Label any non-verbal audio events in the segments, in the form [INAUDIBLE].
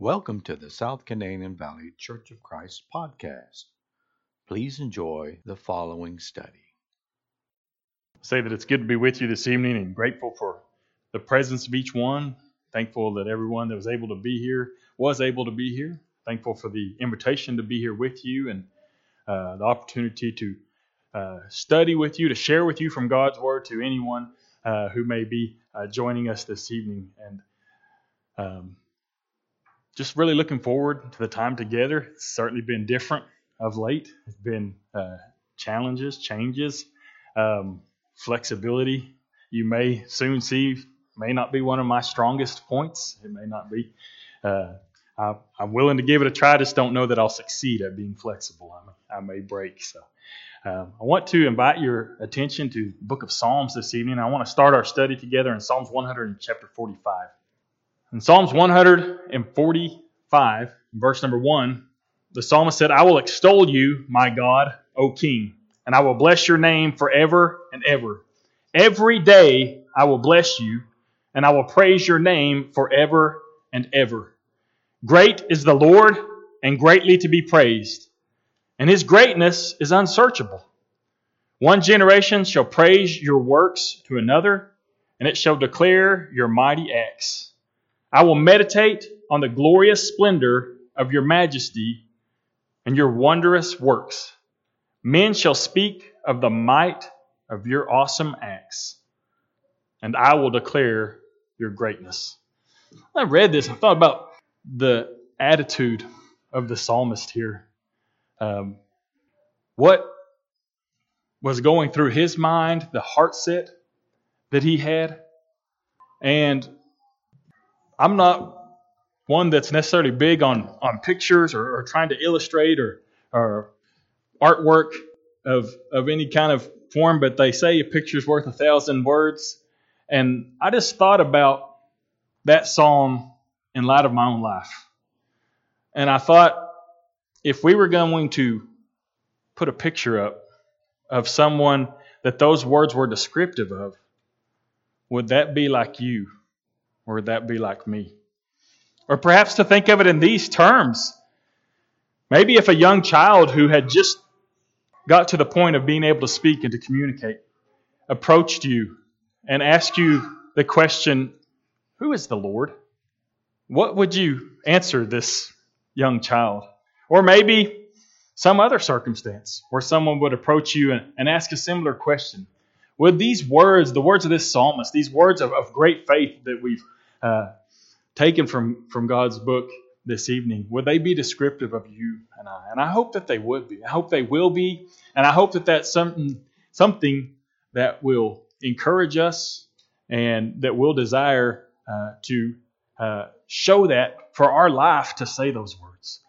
Welcome to the South Canadian Valley Church of Christ podcast. Please enjoy the following study. Say that it's good to be with you this evening and grateful for the presence of each one. Thankful that everyone that was able to be here was able to be here. Thankful for the invitation to be here with you and uh, the opportunity to uh, study with you, to share with you from God's Word to anyone uh, who may be uh, joining us this evening. And um, just really looking forward to the time together. It's certainly been different of late. It's been uh, challenges, changes, um, flexibility. You may soon see may not be one of my strongest points. It may not be. Uh, I, am willing to give it a try. Just don't know that I'll succeed at being flexible. I may, I may break. So um, I want to invite your attention to book of Psalms this evening. I want to start our study together in Psalms 100 and chapter 45. In Psalms 145, verse number 1, the psalmist said, I will extol you, my God, O King, and I will bless your name forever and ever. Every day I will bless you, and I will praise your name forever and ever. Great is the Lord, and greatly to be praised, and his greatness is unsearchable. One generation shall praise your works to another, and it shall declare your mighty acts. I will meditate on the glorious splendor of your majesty and your wondrous works. Men shall speak of the might of your awesome acts, and I will declare your greatness. I read this, I thought about the attitude of the psalmist here. Um, what was going through his mind, the heart set that he had, and I'm not one that's necessarily big on, on pictures or, or trying to illustrate or, or artwork of, of any kind of form, but they say a picture's worth a thousand words. And I just thought about that psalm in light of my own life. And I thought if we were going to put a picture up of someone that those words were descriptive of, would that be like you? Or would that be like me? Or perhaps to think of it in these terms. Maybe if a young child who had just got to the point of being able to speak and to communicate approached you and asked you the question, Who is the Lord? What would you answer this young child? Or maybe some other circumstance where someone would approach you and, ask a similar question. Would these words, the words of this psalmist, these words of, of great faith that we've uh, taken from, from God's book this evening, would they be descriptive of you and I? And I hope that they would be. I hope they will be. And I hope that that's something, something that will encourage us and that we'll desire uh, to uh, show that for our life to say those words.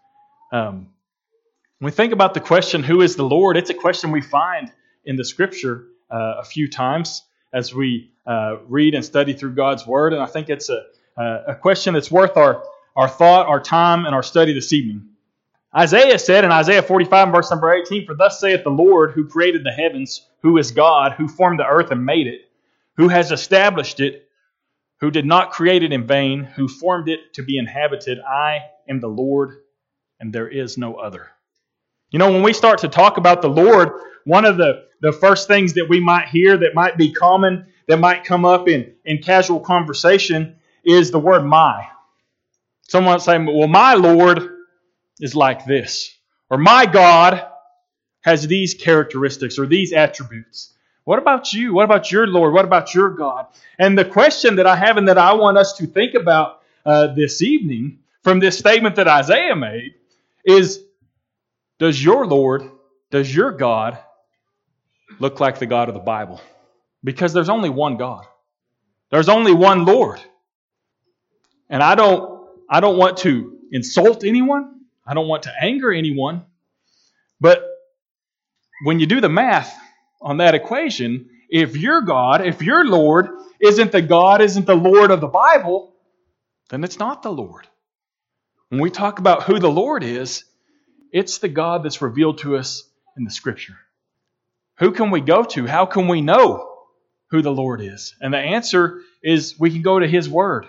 Um, when we think about the question, who is the Lord? It's a question we find in the scripture uh, a few times as we uh, read and study through God's Word. And I think it's a, a question that's worth our, our thought, our time, and our study this evening. Isaiah said in Isaiah 45, verse number 18, For thus saith the Lord, who created the heavens, who is God, who formed the earth and made it, who has established it, who did not create it in vain, who formed it to be inhabited. I am the Lord, and there is no other. You know, when we start to talk about the Lord, one of the, the first things that we might hear that might be common, that might come up in, in casual conversation, is the word my. Someone say, well, my Lord is like this. Or my God has these characteristics or these attributes. What about you? What about your Lord? What about your God? And the question that I have and that I want us to think about uh, this evening from this statement that Isaiah made is Does your Lord, does your God look like the God of the Bible? Because there's only one God. There's only one Lord. And I don't I don't want to insult anyone. I don't want to anger anyone. But when you do the math on that equation, if your God, if your Lord isn't the God, isn't the Lord of the Bible, then it's not the Lord. When we talk about who the Lord is, it's the God that's revealed to us in the Scripture. Who can we go to? How can we know who the Lord is? And the answer is we can go to His Word.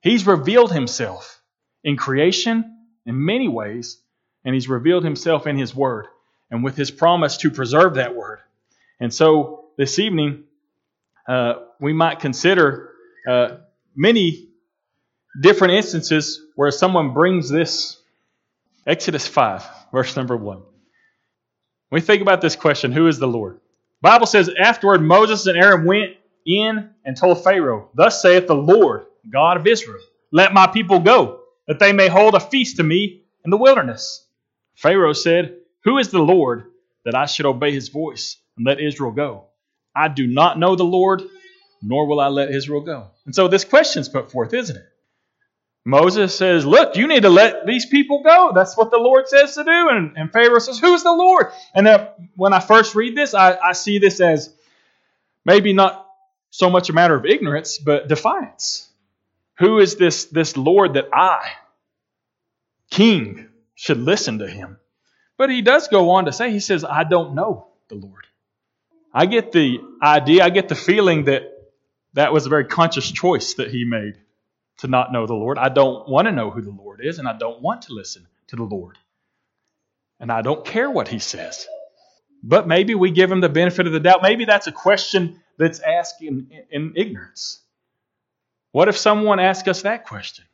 He's revealed Himself. in creation in many ways, and He's revealed Himself in His Word and with His promise to preserve that Word. And so this evening, uh, we might consider uh, many different instances where someone brings this. Exodus 5, verse number 1. When we think about this question, who is the Lord? Bible says, Afterward, Moses and Aaron went in and told Pharaoh, Thus saith the Lord, God of Israel, Let my people go, that they may hold a feast to me in the wilderness. Pharaoh said, Who is the Lord that I should obey his voice and let Israel go? I do not know the Lord, nor will I let Israel go. And so this question is put forth, isn't it? Moses says, Look, you need to let these people go. That's what the Lord says to do. And, and Pharaoh says, Who's the Lord? And when I first read this, I, I see this as maybe not so much a matter of ignorance, but defiance. Who is this, this Lord that I, king, should listen to him? But he does go on to say, He says, I don't know the Lord. I get the idea, I get the feeling that that was a very conscious choice that he made to not know the Lord. I don't want to know who the Lord is, and I don't want to listen to the Lord. And I don't care what he says. But maybe we give him the benefit of the doubt. Maybe that's a question that's asked in, in ignorance. What if someone asks us that question?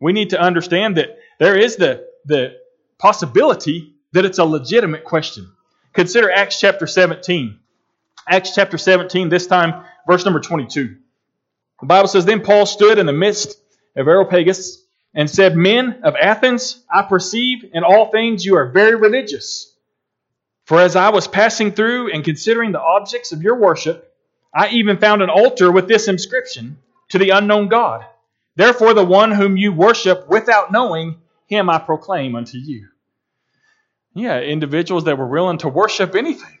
We need to understand that there is the, the possibility that it's a legitimate question. Consider Acts chapter 17. Acts chapter 17, this time, verse number 22. The Bible says, Then Paul stood in the midst of Areopagus and said, Men of Athens, I perceive in all things you are very religious. For as I was passing through and considering the objects of your worship, I even found an altar with this inscription to the unknown God. Therefore, the one whom you worship without knowing, him I proclaim unto you. Yeah, individuals that were willing to worship anything,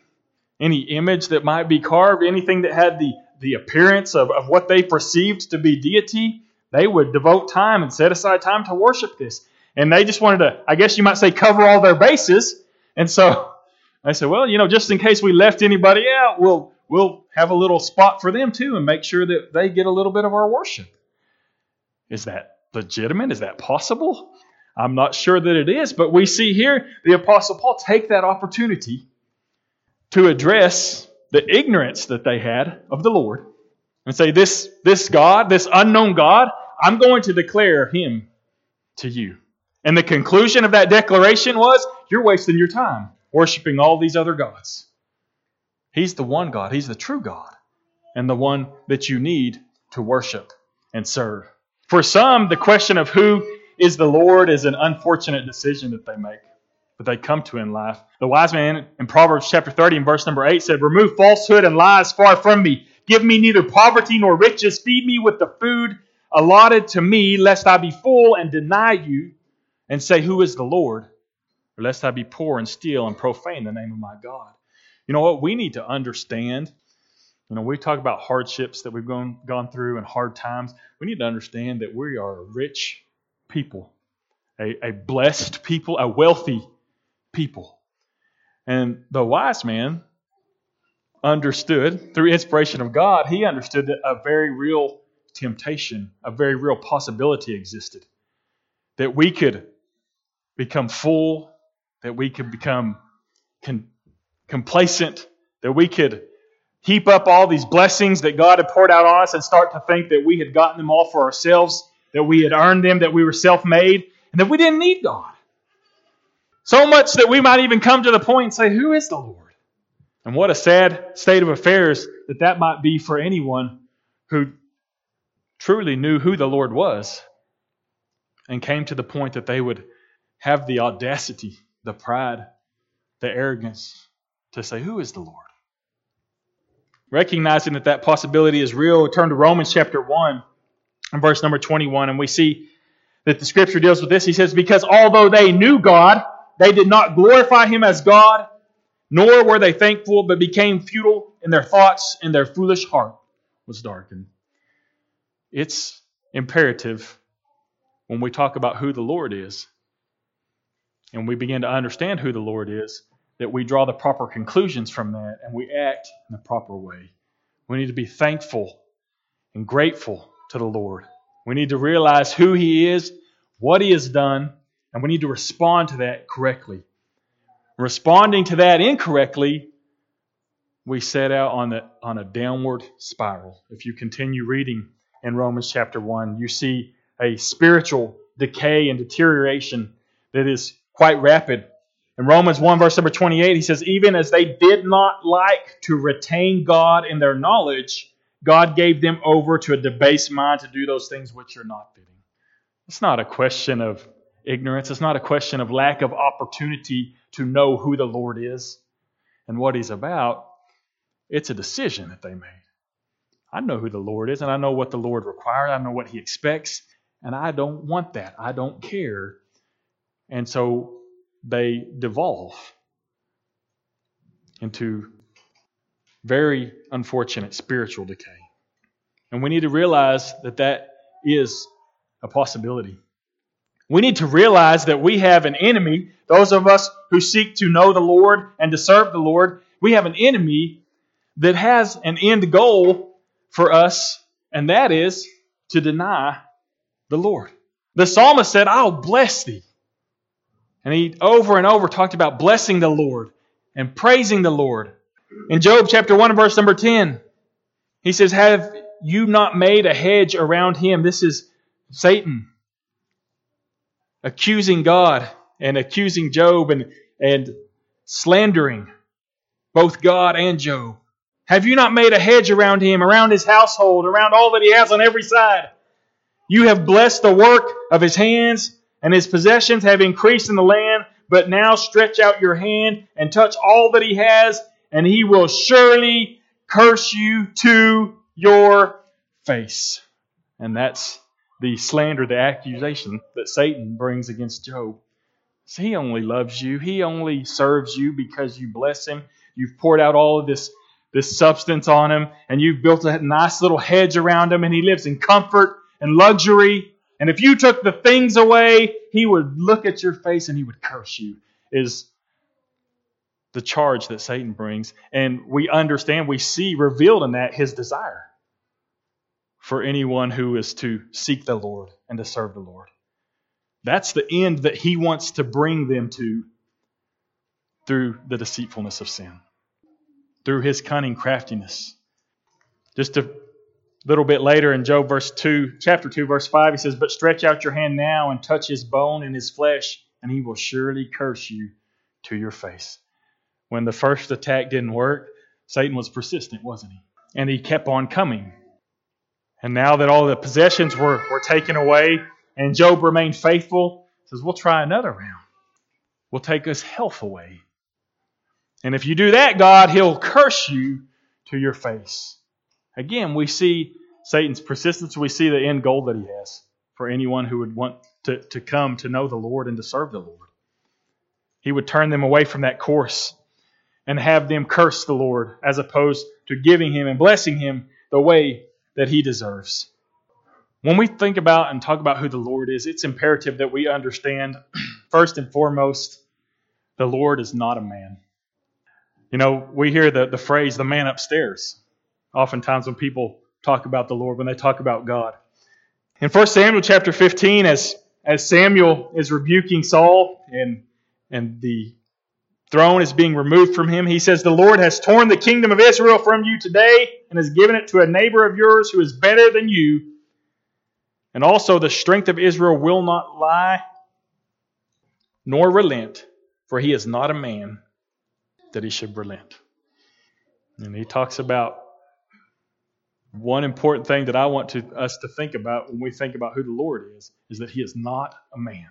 any image that might be carved, anything that had the, the appearance of, of what they perceived to be deity, they would devote time and set aside time to worship this. And they just wanted to, I guess you might say, cover all their bases. And so [LAUGHS] I said, well, you know, just in case we left anybody out, we'll we'll have a little spot for them too and make sure that they get a little bit of our worship. Is that legitimate? Is that possible? I'm not sure that it is, but we see here the Apostle Paul take that opportunity to address the ignorance that they had of the Lord and say, This, this God, this unknown God, I'm going to declare him to you. And the conclusion of that declaration was, You're wasting your time worshiping all these other gods. He's the one God, He's the true God, and the one that you need to worship and serve. For some, the question of who is the Lord is an unfortunate decision that they make, that they come to in life. The wise man in Proverbs chapter 30 and verse number 8 said, Remove falsehood and lies far from me. Give me neither poverty nor riches. Feed me with the food allotted to me, lest I be full and deny you and say, Who is the Lord? Or lest I be poor and steal and profane the name of my God. You know what? We need to understand. You know, we talk about hardships that we've gone, gone through and hard times. We need to understand that we are a rich people, a, a blessed people, a wealthy people. And the wise man understood, through inspiration of God, he understood that a very real temptation, a very real possibility existed. That we could become full, that we could become con- complacent, that we could heap up all these blessings that God had poured out on us and start to think that we had gotten them all for ourselves, that we had earned them, that we were self made, and that we didn't need God. So much that we might even come to the point and say, Who is the Lord? And what a sad state of affairs that that might be for anyone who truly knew who the Lord was and came to the point that they would have the audacity, the pride, the arrogance to say, Who is the Lord? Recognizing that that possibility is real, turn to Romans chapter 1 and verse number 21, and we see that the scripture deals with this. He says, Because although they knew God, they did not glorify him as God nor were they thankful, but became futile in their thoughts, and their foolish heart was darkened. It's imperative when we talk about who the Lord is, and we begin to understand who the Lord is, that we draw the proper conclusions from that and we act in the proper way. We need to be thankful and grateful to the Lord. We need to realize who He is, what he has done, and we need to respond to that correctly. Responding to that incorrectly, we set out on, the, on a downward spiral. If you continue reading in Romans chapter 1, you see a spiritual decay and deterioration that is quite rapid. In Romans 1, verse number 28, he says, Even as they did not like to retain God in their knowledge, God gave them over to a debased mind to do those things which are not fitting. It's not a question of ignorance. It's not a question of lack of opportunity to know who the Lord is and what He's about. It's a decision that they made. I know who the Lord is, and I know what the Lord requires. I know what He expects, and I don't want that. I don't care. And so they devolve into very unfortunate spiritual decay. And we need to realize that that is a possibility. We need to realize that we have an enemy, those of us who seek to know the Lord and to serve the Lord, we have an enemy that has an end goal for us, and that is to deny the Lord. The psalmist said, I'll bless thee. And he over and over talked about blessing the Lord and praising the Lord. In Job chapter 1 verse number 10, he says, Have you not made a hedge around him? This is Satan accusing God and accusing Job and, and slandering both God and Job. Have you not made a hedge around him, around his household, around all that he has on every side? You have blessed the work of his hands, and his possessions have increased in the land. But now stretch out your hand and touch all that he has, and he will surely curse you to your face. And that's the slander, the accusation that Satan brings against Job. He only loves you. He only serves you because you bless him. You've poured out all of this, this substance on him, and you've built a nice little hedge around him, and he lives in comfort and luxury. And if you took the things away, he would look at your face and he would curse you, is the charge that Satan brings. And we understand, we see revealed in that his desire for anyone who is to seek the Lord and to serve the Lord. That's the end that he wants to bring them to through the deceitfulness of sin, through his cunning craftiness. Just a little bit later in Job verse 2, chapter 2 verse 5 he says, "But stretch out your hand now and touch his bone and his flesh, and he will surely curse you to your face." When the first attack didn't work, Satan was persistent, wasn't he? And he kept on coming. And now that all the possessions were, were taken away and Job remained faithful, says, We'll try another round. We'll take his health away. And if you do that, God, he'll curse you to your face. Again, we see Satan's persistence. We see the end goal that he has for anyone who would want to, to come to know the Lord and to serve the Lord. He would turn them away from that course and have them curse the Lord as opposed to giving him and blessing him the way that he deserves. When we think about and talk about who the Lord is, it's imperative that we understand, [CLEARS THROAT] first and foremost, the Lord is not a man. You know, we hear the, the phrase, the man upstairs, oftentimes when people talk about the Lord, when they talk about God. In 1 Samuel chapter 15, as, as Samuel is rebuking Saul and, and the throne is being removed from him. He says, The Lord has torn the kingdom of Israel from you today and has given it to a neighbor of yours who is better than you. And also, the strength of Israel will not lie nor relent, for he is not a man that he should relent. And he talks about one important thing that I want to, us to think about when we think about who the Lord is, is that he is not a man.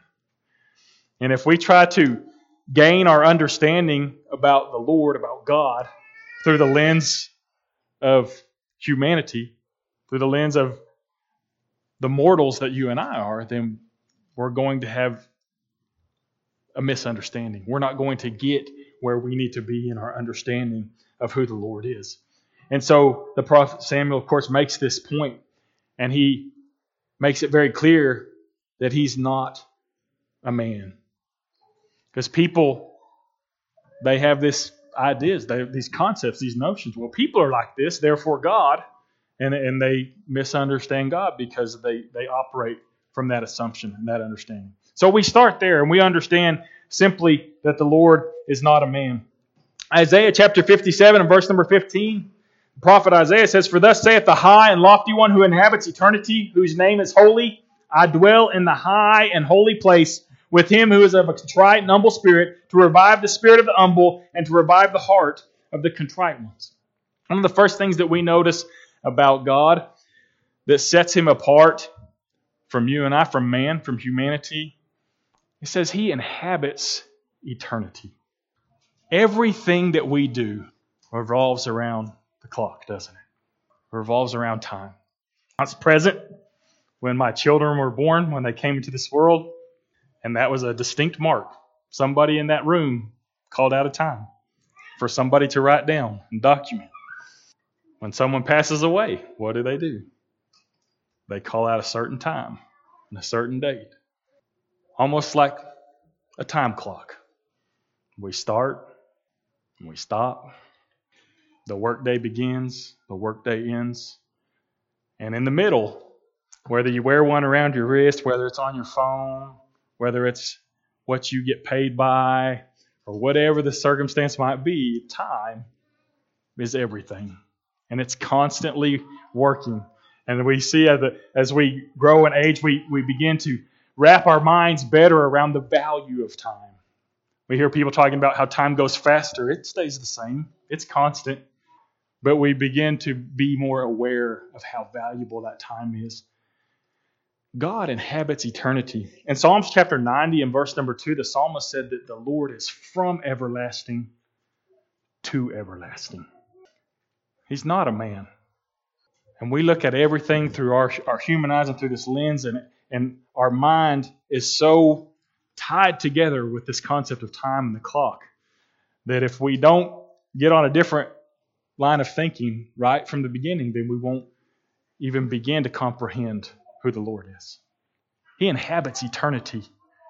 And if we try to gain our understanding about the Lord, about God, through the lens of humanity, through the lens of the mortals that you and I are, then we're going to have a misunderstanding. We're not going to get where we need to be in our understanding of who the Lord is. And so the prophet Samuel, of course, makes this point, and he makes it very clear that he's not a man. Because people, they have this ideas, they these concepts, these notions. Well, people are like this, therefore God, and, and they misunderstand God because they, they operate from that assumption and that understanding. So we start there and we understand simply that the Lord is not a man. Isaiah chapter 57 and verse number 15, the prophet Isaiah says, For thus saith the high and lofty one who inhabits eternity, whose name is holy. I dwell in the high and holy place with him who is of a contrite and humble spirit, to revive the spirit of the humble and to revive the heart of the contrite ones. One of the first things that we notice about God that sets him apart from you and I, from man, from humanity, he says he inhabits eternity. Everything that we do revolves around the clock, doesn't it? it revolves around time. I was present when my children were born, when they came into this world. And that was a distinct mark. Somebody in that room called out a time for somebody to write down and document. When someone passes away, what do they do? They call out a certain time and a certain date. Almost like a time clock. We start and we stop. The workday begins, the workday ends. And in the middle, whether you wear one around your wrist, whether it's on your phone, whether it's what you get paid by or whatever the circumstance might be, time is everything. And it's constantly working. And we see as, we grow in age, we, we begin to wrap our minds better around the value of time. We hear people talking about how time goes faster. It stays the same, it's constant. But we begin to be more aware of how valuable that time is. God inhabits eternity. In Psalms chapter 90 and verse number 2, the psalmist said that the Lord is from everlasting to everlasting. He's not a man. And we look at everything through our, our human eyes and through this lens, and, and our mind is so tied together with this concept of time and the clock that if we don't get on a different line of thinking right from the beginning, then we won't even begin to comprehend who the Lord is. He inhabits eternity.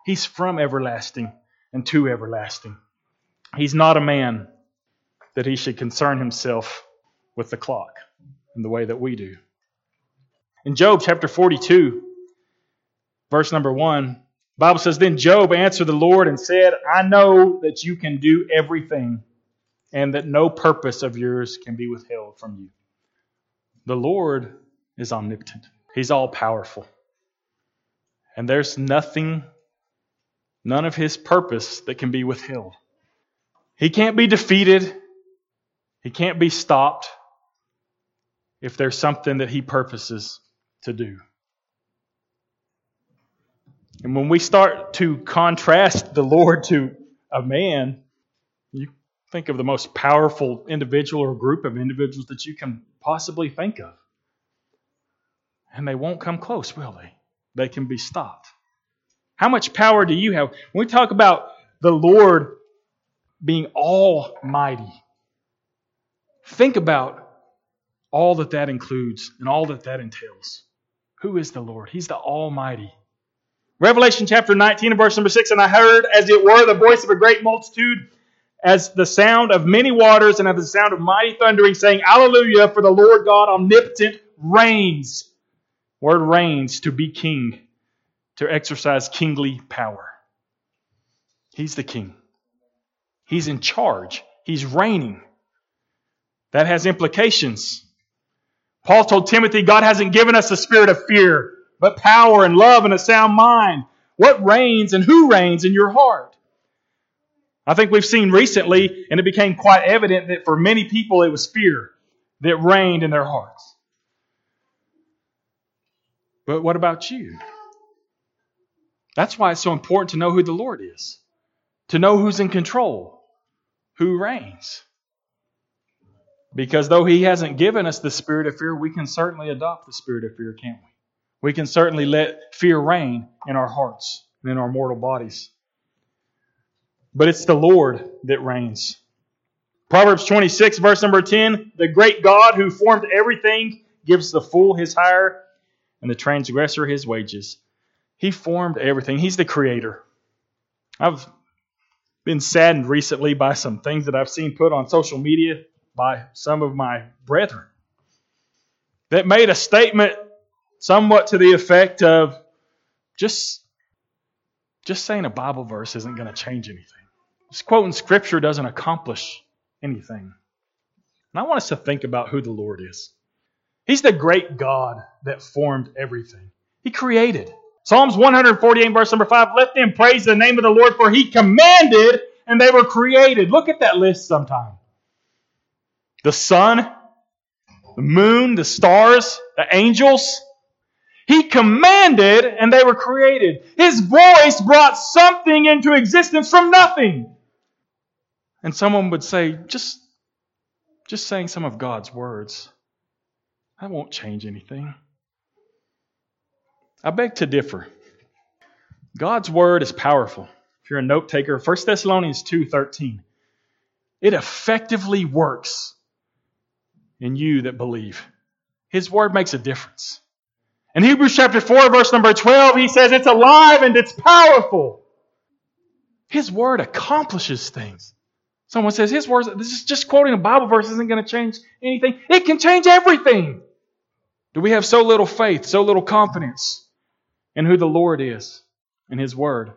He's from everlasting and to everlasting. He's not a man that he should concern himself with the clock in the way that we do. In Job chapter 42, verse number 1, Bible says, Then Job answered the Lord and said, I know that you can do everything, and that no purpose of yours can be withheld from you. The Lord is omnipotent. He's all powerful. And there's nothing, none of his purpose that can be withheld. He can't be defeated. He can't be stopped if there's something that he purposes to do. And when we start to contrast the Lord to a man, you think of the most powerful individual or group of individuals that you can possibly think of and they won't come close, will they? They can be stopped. How much power do you have? When we talk about the Lord being almighty, think about all that that includes and all that that entails. Who is the Lord? He's the Almighty. Revelation chapter 19 and verse number 6 And I heard, as it were, the voice of a great multitude, as the sound of many waters, and as the sound of mighty thundering, saying, Alleluia, for the Lord God omnipotent reigns. Word reigns to be king, to exercise kingly power. He's the king. He's in charge. He's reigning. That has implications. Paul told Timothy, God hasn't given us a spirit of fear, but power and love and a sound mind. What reigns and who reigns in your heart? I think we've seen recently, and it became quite evident that for many people it was fear that reigned in their hearts. But what about you? That's why it's so important to know who the Lord is, to know who's in control, who reigns. Because though He hasn't given us the spirit of fear, we can certainly adopt the spirit of fear, can't we? We can certainly let fear reign in our hearts and in our mortal bodies. But it's the Lord that reigns. Proverbs 26, verse number 10 The great God who formed everything gives the fool his hire and the transgressor his wages. He formed everything. He's the creator. I've been saddened recently by some things that I've seen put on social media by some of my brethren that made a statement somewhat to the effect of just, just saying a Bible verse isn't going to change anything. Just quoting Scripture doesn't accomplish anything. And I want us to think about who the Lord is. He's the great God that formed everything. He created. Psalms 148, verse number 5 Let them praise the name of the Lord, for he commanded and they were created. Look at that list sometime. The sun, the moon, the stars, the angels. He commanded and they were created. His voice brought something into existence from nothing. And someone would say, just, just saying some of God's words, that won't change anything. I beg to differ. God's word is powerful. If you're a note taker, 1 Thessalonians 2:13. It effectively works in you that believe. His word makes a difference. In Hebrews chapter 4, verse number 12, he says it's alive and it's powerful. His word accomplishes things. Someone says his words, this is just quoting a Bible verse isn't going to change anything. It can change everything. Do we have so little faith, so little confidence in who the Lord is and his word?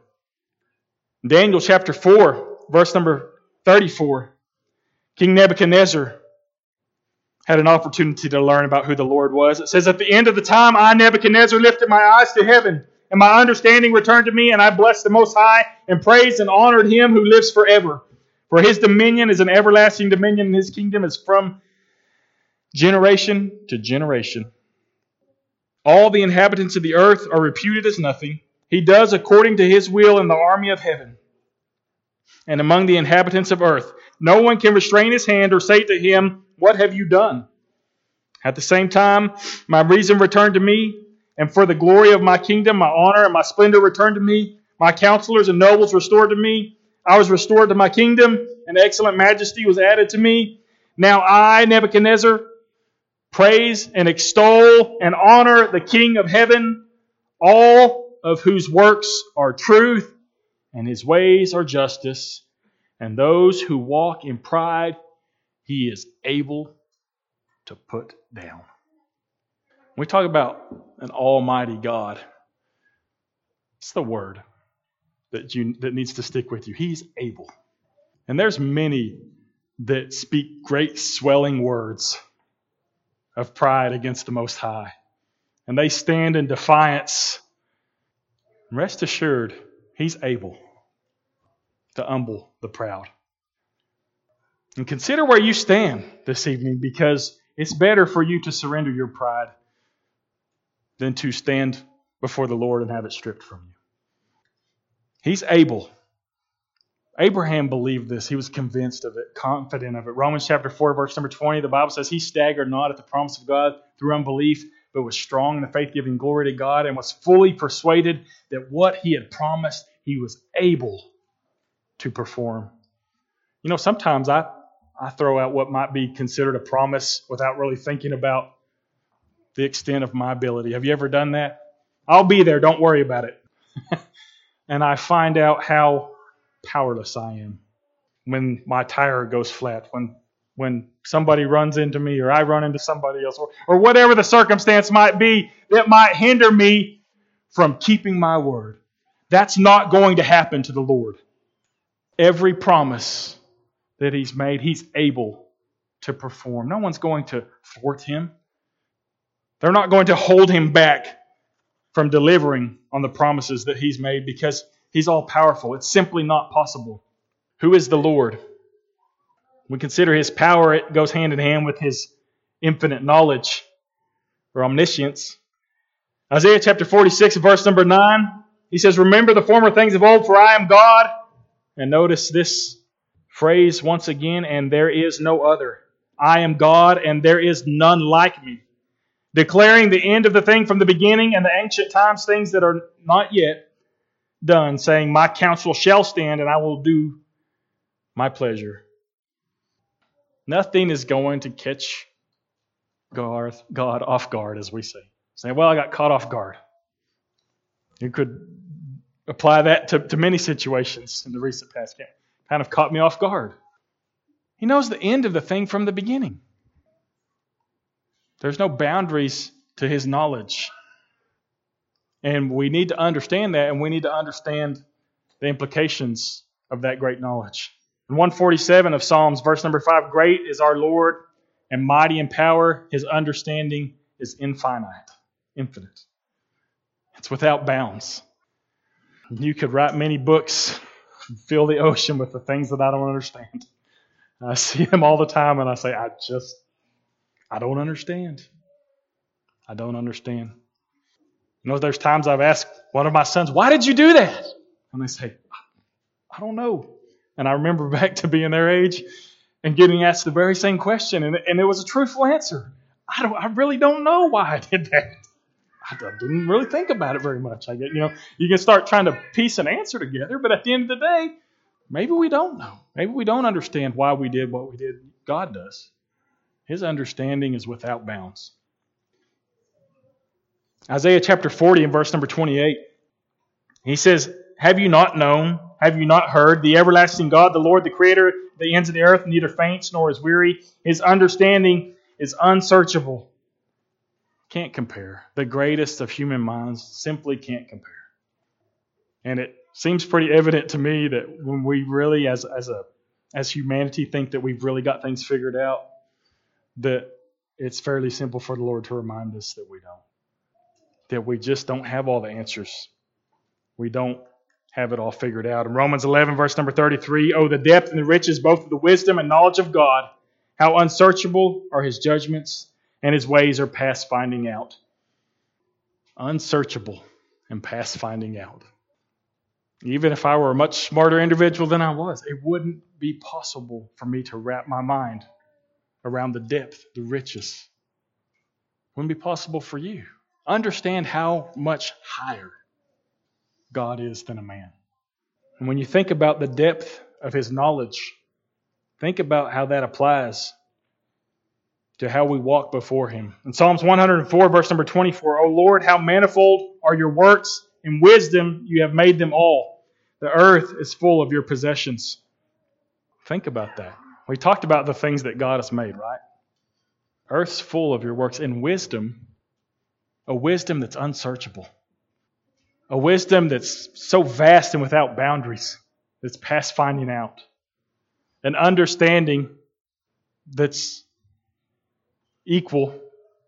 Daniel chapter 4, verse number 34. King Nebuchadnezzar had an opportunity to learn about who the Lord was. It says, At the end of the time, I, Nebuchadnezzar, lifted my eyes to heaven, and my understanding returned to me, and I blessed the Most High, and praised and honored him who lives forever. For his dominion is an everlasting dominion, and his kingdom is from generation to generation. All the inhabitants of the earth are reputed as nothing. He does according to his will in the army of heaven and among the inhabitants of earth. No one can restrain his hand or say to him, What have you done? At the same time, my reason returned to me, and for the glory of my kingdom, my honor and my splendor returned to me. My counselors and nobles restored to me. I was restored to my kingdom, and excellent majesty was added to me. Now I, Nebuchadnezzar, praise and extol and honor the King of heaven, all of whose works are truth and his ways are justice. And those who walk in pride, he is able to put down. We talk about an almighty God, it's the word that, you, that needs to stick with you. He's able. And there's many that speak great swelling words of pride against the Most High. And they stand in defiance. Rest assured, He's able to humble the proud. And consider where you stand this evening because it's better for you to surrender your pride than to stand before the Lord and have it stripped from you. He's able. Abraham believed this. He was convinced of it, confident of it. Romans chapter 4, verse number 20, the Bible says, He staggered not at the promise of God through unbelief, but was strong in the faith, giving glory to God, and was fully persuaded that what he had promised, he was able to perform. You know, sometimes I, I throw out what might be considered a promise without really thinking about the extent of my ability. Have you ever done that? I'll be there, don't worry about it. [LAUGHS] and I find out how powerless I am when my tire goes flat, when when somebody runs into me or I run into somebody else or, or whatever the circumstance might be that might hinder me from keeping my word. That's not going to happen to the Lord. Every promise that He's made, He's able to perform. No one's going to thwart Him. They're not going to hold Him back from delivering on the promises that He's made because He's all powerful. It's simply not possible. Who is the Lord? We consider His power, it goes hand in hand with His infinite knowledge or omniscience. Isaiah chapter 46, verse number 9, he says, Remember the former things of old, for I am God and notice this phrase once again, and there is no other. I am God, and there is none like me. Declaring the end of the thing from the beginning and the ancient times, things that are not yet done, saying, My counsel shall stand, and I will do my pleasure. Nothing is going to catch God, off guard, as we say. Saying, well, I got caught off guard. You could apply that to, to many situations in the recent past. Kind of caught me off guard. He knows the end of the thing from the beginning. There's no boundaries to his knowledge. And we need to understand that, and we need to understand the implications of that great knowledge. In 147 of Psalms, verse number 5 Great is our Lord and mighty in power, his understanding is infinite, infinite. It's without bounds. You could write many books, fill the ocean with the things that I don't understand. I see them all the time and I say, I just, I don't understand. I don't understand. You know, there's times I've asked one of my sons, Why did you do that? And they say, I don't know. And I remember [LAUGHS] back to being their age and getting asked the very same question, and, and it was a truthful answer. I don't, I really don't know why I did that. I didn't really think about it very much. I get, you know, you can start trying to piece an answer together, but at the end of the day, maybe we don't know. Maybe we don't understand why we did what we did. God does. His understanding is without bounds. Isaiah chapter 40 and verse number 28. He says, Have you not known? Have you not heard? The everlasting God, the Lord, the Creator, the ends of the earth, neither faints nor is weary. His understanding is unsearchable. Can't compare. The greatest of human minds simply can't compare. And it seems pretty evident to me that when we really, as, as, a, as humanity, think that we've really got things figured out, that it's fairly simple for the Lord to remind us that we don't. That we just don't have all the answers. We don't have it all figured out. In Romans 11, verse number 33, oh, the depth and the riches both of the wisdom and knowledge of God. How unsearchable are his judgments, and his ways are past finding out. Unsearchable and past finding out. Even if I were a much smarter individual than I was, it wouldn't be possible for me to wrap my mind around the depth, the riches. Wouldn't be possible for you. Understand how much higher God is than a man. And when you think about the depth of his knowledge, think about how that applies to how we walk before him. In Psalms 104, verse number 24, O Lord, how manifold are your works, in wisdom you have made them all. The earth is full of your possessions. Think about that. We talked about the things that God has made, right? Earth's full of your works in wisdom, a wisdom that's unsearchable a wisdom that's so vast and without boundaries, that's past finding out, an understanding that's equal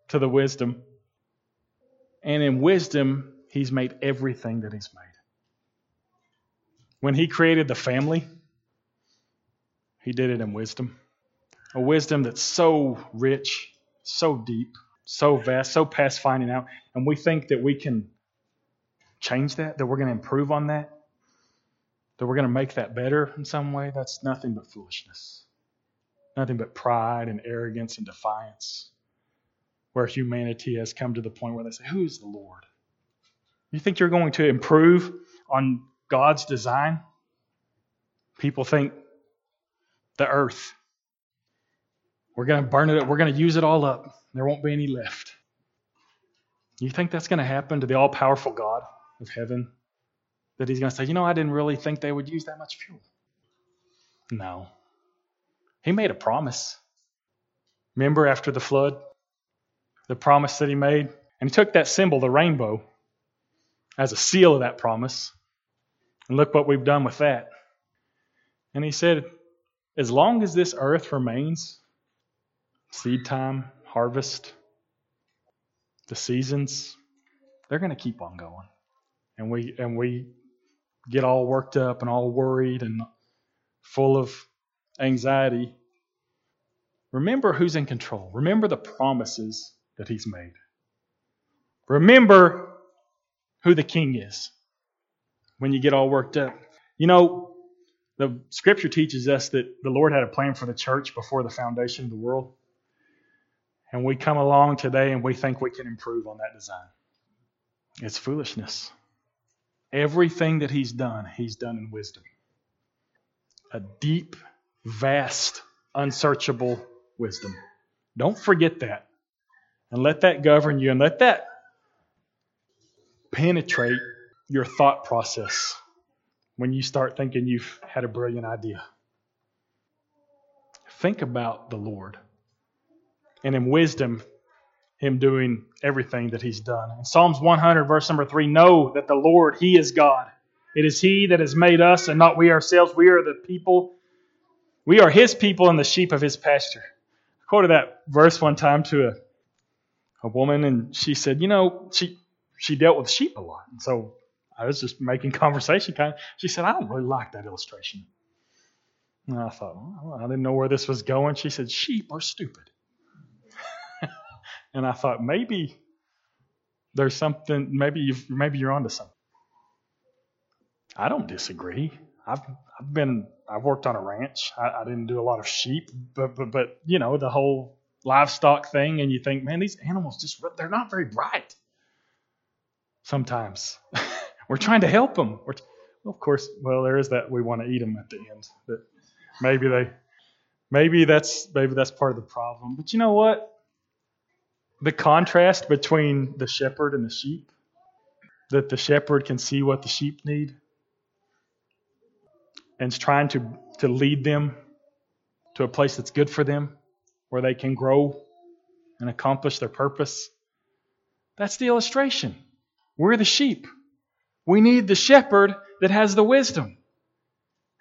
to the wisdom. And in wisdom, He's made everything that He's made. When He created the family, He did it in wisdom. A wisdom that's so rich, so deep, so vast, so past finding out. And we think that we can change that, that we're going to improve on that, that we're going to make that better in some way, that's nothing but foolishness. Nothing but pride and arrogance and defiance, where humanity has come to the point where they say, Who is the Lord? You think you're going to improve on God's design? People think the earth. We're going to burn it, up. we're going to use it all up. There won't be any left. You think that's going to happen to the all powerful God? of heaven that he's going to say, you know, I didn't really think they would use that much fuel. No. He made a promise. Remember after the flood? The promise that he made? And he took that symbol, the rainbow, as a seal of that promise. And look what we've done with that. And he said, as long as this earth remains, seed time, harvest, the seasons, they're going to keep on going and we and we get all worked up and all worried and full of anxiety, remember who's in control. Remember the promises that he's made. Remember who the king is when you get all worked up. You know, the scripture teaches us that the Lord had a plan for the church before the foundation of the world. And we come along today and we think we can improve on that design. It's foolishness. Everything that he's done, he's done in wisdom. A deep, vast, unsearchable wisdom. Don't forget that. And let that govern you and let that penetrate your thought process when you start thinking you've had a brilliant idea. Think about the Lord. And in wisdom, him doing everything that he's done. In Psalms 100, verse number 3, know that the Lord, he is God. It is he that has made us and not we ourselves. We are the people, we are his people and the sheep of his pasture. I quoted that verse one time to a, a woman, and she said, You know, she, she dealt with sheep a lot. And so I was just making conversation kind of. She said, I don't really like that illustration. And I thought, well, I didn't know where this was going. She said, Sheep are stupid. And I thought, maybe there's something, maybe, you've, maybe you're onto something. I don't disagree. I've, I've been, I've worked on a ranch. I, I didn't do a lot of sheep, but, but, but, you know, the whole livestock thing, and you think, man, these animals just, they're not very bright sometimes. [LAUGHS] We're trying to help them. T- well, of course, well, there is that we want to eat them at the end. But maybe they, maybe that's maybe that's part of the problem. But you know what? The contrast between the shepherd and the sheep, that the shepherd can see what the sheep need, and is trying to to lead them to a place that's good for them, where they can grow and accomplish their purpose. That's the illustration. We're the sheep. We need the shepherd that has the wisdom.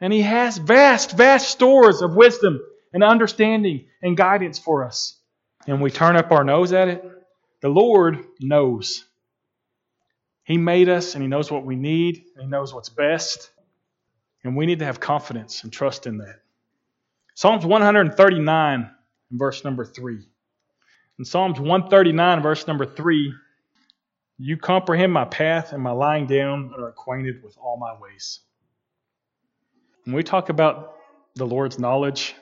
And he has vast, vast stores of wisdom and understanding and guidance for us. And we turn up our nose at it. The Lord knows. He made us and He knows what we need He knows what's best. And we need to have confidence and trust in that. Psalms 139 verse number 3. In Psalms 139 verse number 3, you comprehend my path and my lying down and are acquainted with all my ways. When we talk about the Lord's knowledge,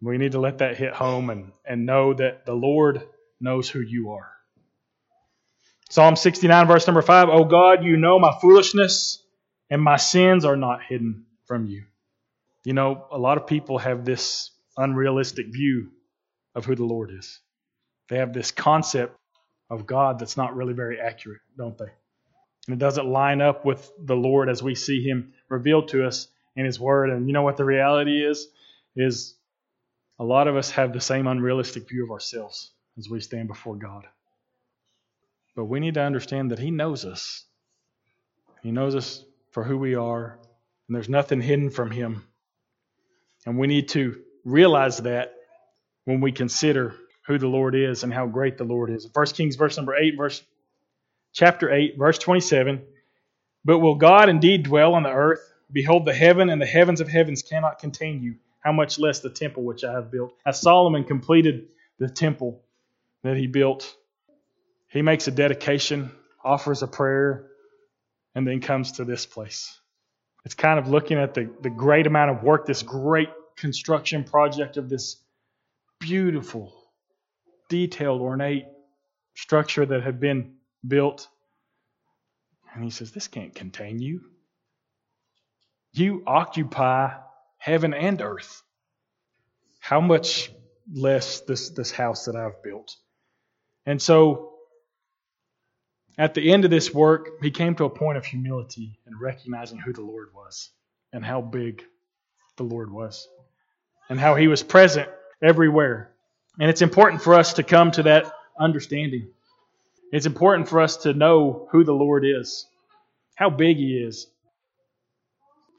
we need to let that hit home and, and know that the Lord knows who you are. Psalm 69, verse number 5 O God, you know my foolishness, and my sins are not hidden from you. You know, a lot of people have this unrealistic view of who the Lord is. They have this concept of God that's not really very accurate, don't they? And it doesn't line up with the Lord as we see him revealed to us in his word. And you know what the reality is? Is a lot of us have the same unrealistic view of ourselves as we stand before God. But we need to understand that he knows us. He knows us for who we are, and there's nothing hidden from him. And we need to realize that when we consider who the Lord is and how great the Lord is. First Kings verse number 8, verse chapter 8, verse 27. But will God indeed dwell on the earth? Behold, the heaven and the heavens of heavens cannot contain you. How much less the temple which I have built? As Solomon completed the temple that he built, he makes a dedication, offers a prayer, and then comes to this place. It's kind of looking at the, the great amount of work, this great construction project of this beautiful detailed, ornate structure that had been built. And he says, This can't contain you. You occupy heaven and earth. How much less this, this house that I've built? And so, at the end of this work, he came to a point of humility and recognizing who the Lord was and how big the Lord was and how he was present everywhere. And it's important for us to come to that understanding. It's important for us to know who the Lord is, how big He is,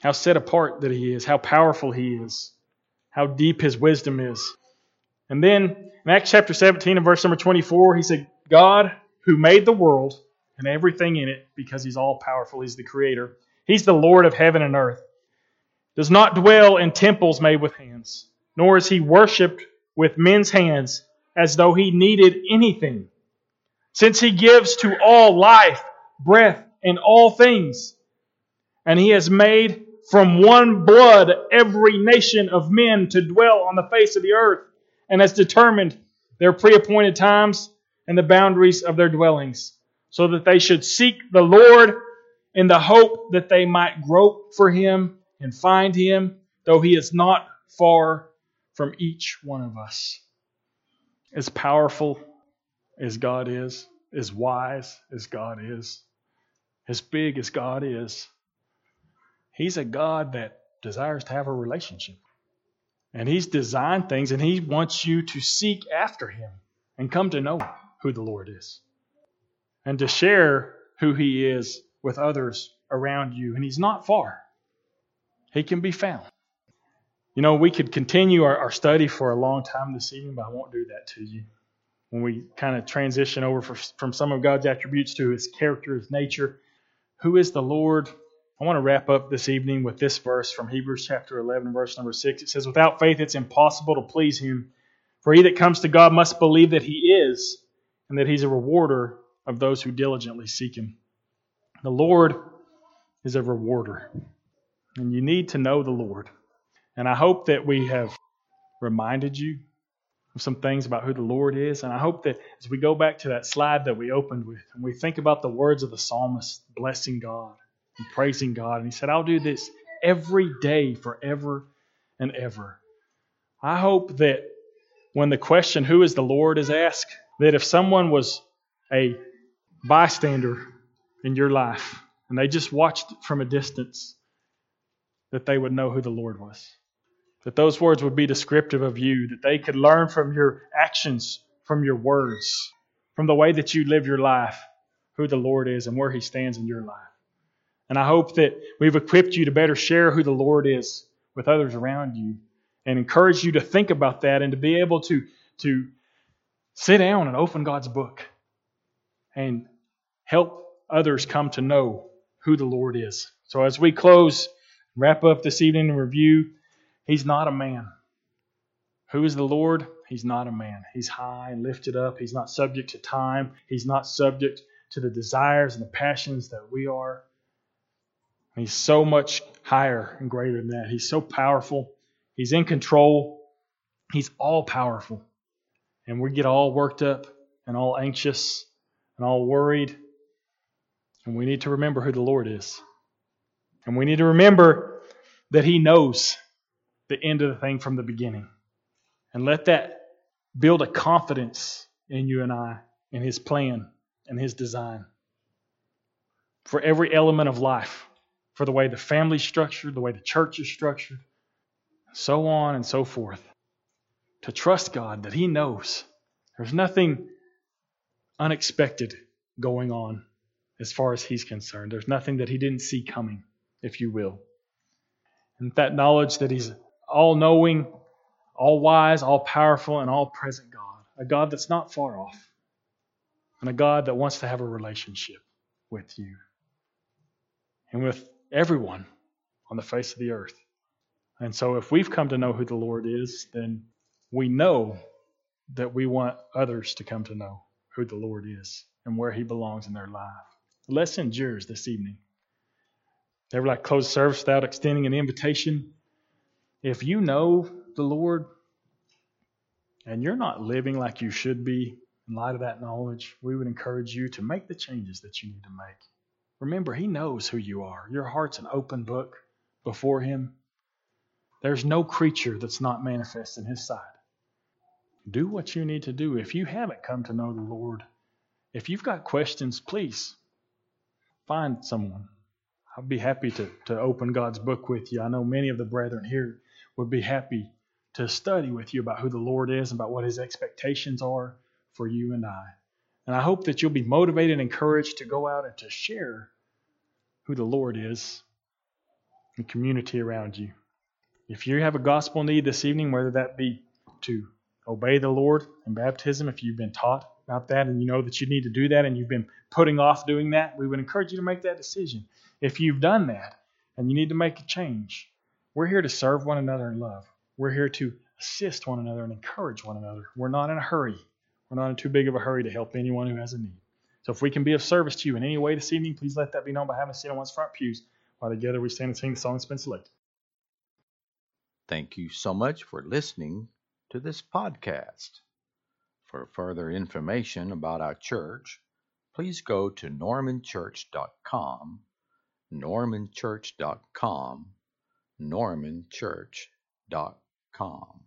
how set apart that He is, how powerful He is, how deep His wisdom is. And then in Acts chapter 17 and verse number 24, He said, God who made the world and everything in it, because He's all powerful, He's the Creator, He's the Lord of heaven and earth, does not dwell in temples made with hands, nor is He worshipped with men's hands as though he needed anything. Since he gives to all life, breath, and all things, and he has made from one blood every nation of men to dwell on the face of the earth, and has determined their preappointed times and the boundaries of their dwellings, so that they should seek the Lord in the hope that they might grope for him and find him, though he is not far from each one of us. As powerful as God is, as wise as God is, as big as God is, He's a God that desires to have a relationship. And He's designed things and He wants you to seek after Him and come to know who the Lord is and to share who He is with others around you. And He's not far, He can be found. You know, we could continue our, our study for a long time this evening, but I won't do that to you. When we kind of transition over for, from some of God's attributes to His character, His nature, who is the Lord? I want to wrap up this evening with this verse from Hebrews chapter 11, verse number 6. It says, Without faith, it's impossible to please Him. For he that comes to God must believe that He is, and that He's a rewarder of those who diligently seek Him. The Lord is a rewarder, and you need to know the Lord. And I hope that we have reminded you of some things about who the Lord is. And I hope that as we go back to that slide that we opened with, and we think about the words of the psalmist blessing God and praising God, and he said, I'll do this every day forever and ever. I hope that when the question, Who is the Lord, is asked, that if someone was a bystander in your life and they just watched from a distance, that they would know who the Lord was. That those words would be descriptive of you, that they could learn from your actions, from your words, from the way that you live your life, who the Lord is and where He stands in your life. And I hope that we've equipped you to better share who the Lord is with others around you and encourage you to think about that and to be able to, to sit down and open God's book and help others come to know who the Lord is. So as we close, wrap up this evening in review, He's not a man. Who is the Lord? He's not a man. He's high and lifted up. He's not subject to time. He's not subject to the desires and the passions that we are. He's so much higher and greater than that. He's so powerful. He's in control. He's all powerful. And we get all worked up and all anxious and all worried. And we need to remember who the Lord is. And we need to remember that He knows the end of the thing from the beginning. And let that build a confidence in you and I in His plan and His design for every element of life, for the way the family's structured, the way the church is structured, so on and so forth. To trust God that He knows. There's nothing unexpected going on as far as He's concerned. There's nothing that He didn't see coming, if you will. And that knowledge that He's all knowing, all wise, all powerful, and all present God. A God that's not far off. And a God that wants to have a relationship with you and with everyone on the face of the earth. And so, if we've come to know who the Lord is, then we know that we want others to come to know who the Lord is and where He belongs in their life. The lesson yours this evening. Never like close service without extending an invitation. If you know the Lord and you're not living like you should be in light of that knowledge, we would encourage you to make the changes that you need to make. Remember, He knows who you are. Your heart's an open book before Him. There's no creature that's not manifest in His sight. Do what you need to do. If you haven't come to know the Lord, if you've got questions, please find someone. I'd be happy to, to open God's book with you. I know many of the brethren here would be happy to study with you about who the Lord is, and about what His expectations are for you and I. And I hope that you'll be motivated and encouraged to go out and to share who the Lord is in the community around you. If you have a gospel need this evening, whether that be to obey the Lord in baptism, if you've been taught about that and you know that you need to do that and you've been putting off doing that, we would encourage you to make that decision. If you've done that and you need to make a change, we're here to serve one another in love. We're here to assist one another and encourage one another. We're not in a hurry. We're not in too big of a hurry to help anyone who has a need. So if we can be of service to you in any way this evening, please let that be known by having a seat on one's front pews while together we stand and sing the song that's been selected. Thank you so much for listening to this podcast. For further information about our church, please go to normanchurch.com, normanchurch.com normanchurch.com